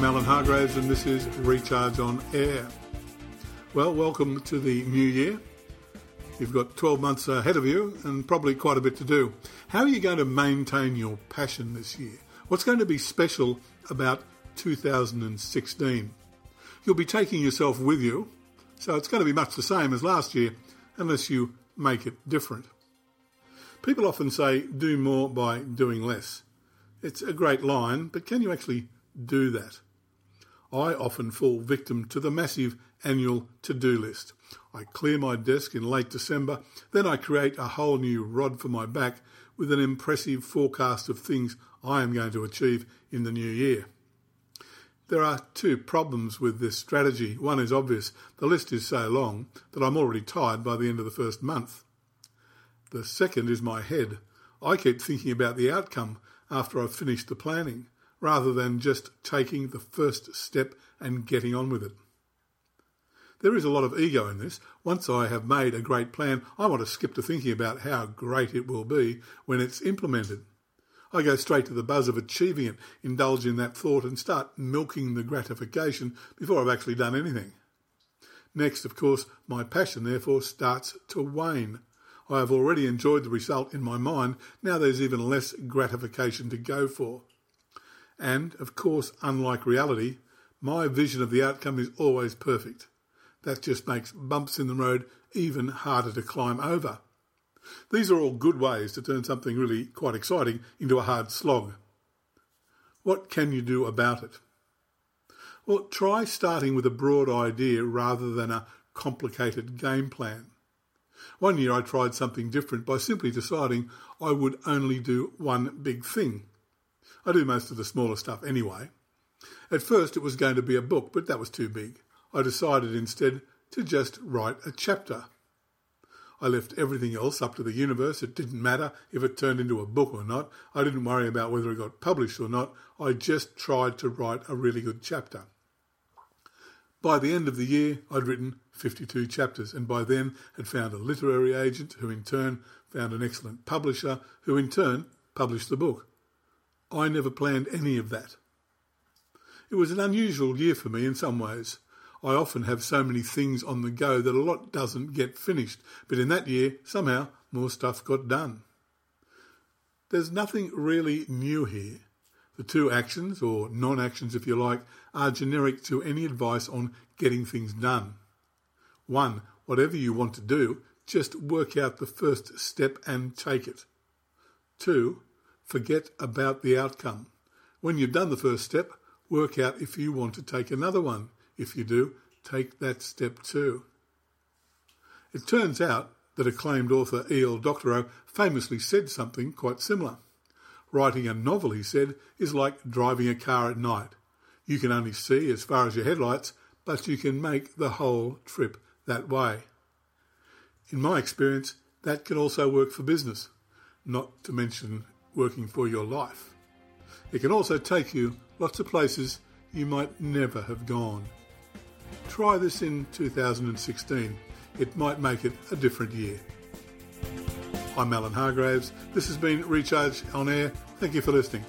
I'm Alan Hargraves, and this is Recharge on Air. Well, welcome to the new year. You've got 12 months ahead of you and probably quite a bit to do. How are you going to maintain your passion this year? What's going to be special about 2016? You'll be taking yourself with you, so it's going to be much the same as last year unless you make it different. People often say, do more by doing less. It's a great line, but can you actually do that? I often fall victim to the massive annual to do list. I clear my desk in late December, then I create a whole new rod for my back with an impressive forecast of things I am going to achieve in the new year. There are two problems with this strategy. One is obvious the list is so long that I'm already tired by the end of the first month. The second is my head. I keep thinking about the outcome after I've finished the planning, rather than just taking the first step and getting on with it. There is a lot of ego in this. Once I have made a great plan, I want to skip to thinking about how great it will be when it's implemented. I go straight to the buzz of achieving it, indulge in that thought, and start milking the gratification before I've actually done anything. Next, of course, my passion therefore starts to wane. I have already enjoyed the result in my mind, now there's even less gratification to go for. And, of course, unlike reality, my vision of the outcome is always perfect. That just makes bumps in the road even harder to climb over. These are all good ways to turn something really quite exciting into a hard slog. What can you do about it? Well, try starting with a broad idea rather than a complicated game plan. One year I tried something different by simply deciding I would only do one big thing. I do most of the smaller stuff anyway. At first it was going to be a book, but that was too big. I decided instead to just write a chapter. I left everything else up to the universe. It didn't matter if it turned into a book or not. I didn't worry about whether it got published or not. I just tried to write a really good chapter. By the end of the year, I'd written 52 chapters, and by then had found a literary agent who in turn found an excellent publisher who in turn published the book. I never planned any of that. It was an unusual year for me in some ways. I often have so many things on the go that a lot doesn't get finished, but in that year, somehow, more stuff got done. There's nothing really new here. The two actions, or non actions if you like, are generic to any advice on getting things done. One, whatever you want to do, just work out the first step and take it. Two, forget about the outcome. When you've done the first step, work out if you want to take another one. If you do, take that step too. It turns out that acclaimed author E.L. Doctorow famously said something quite similar. Writing a novel, he said, is like driving a car at night. You can only see as far as your headlights, but you can make the whole trip that way. In my experience, that can also work for business, not to mention working for your life. It can also take you lots of places you might never have gone. Try this in 2016. It might make it a different year. I'm Alan Hargraves. This has been Recharge on Air. Thank you for listening.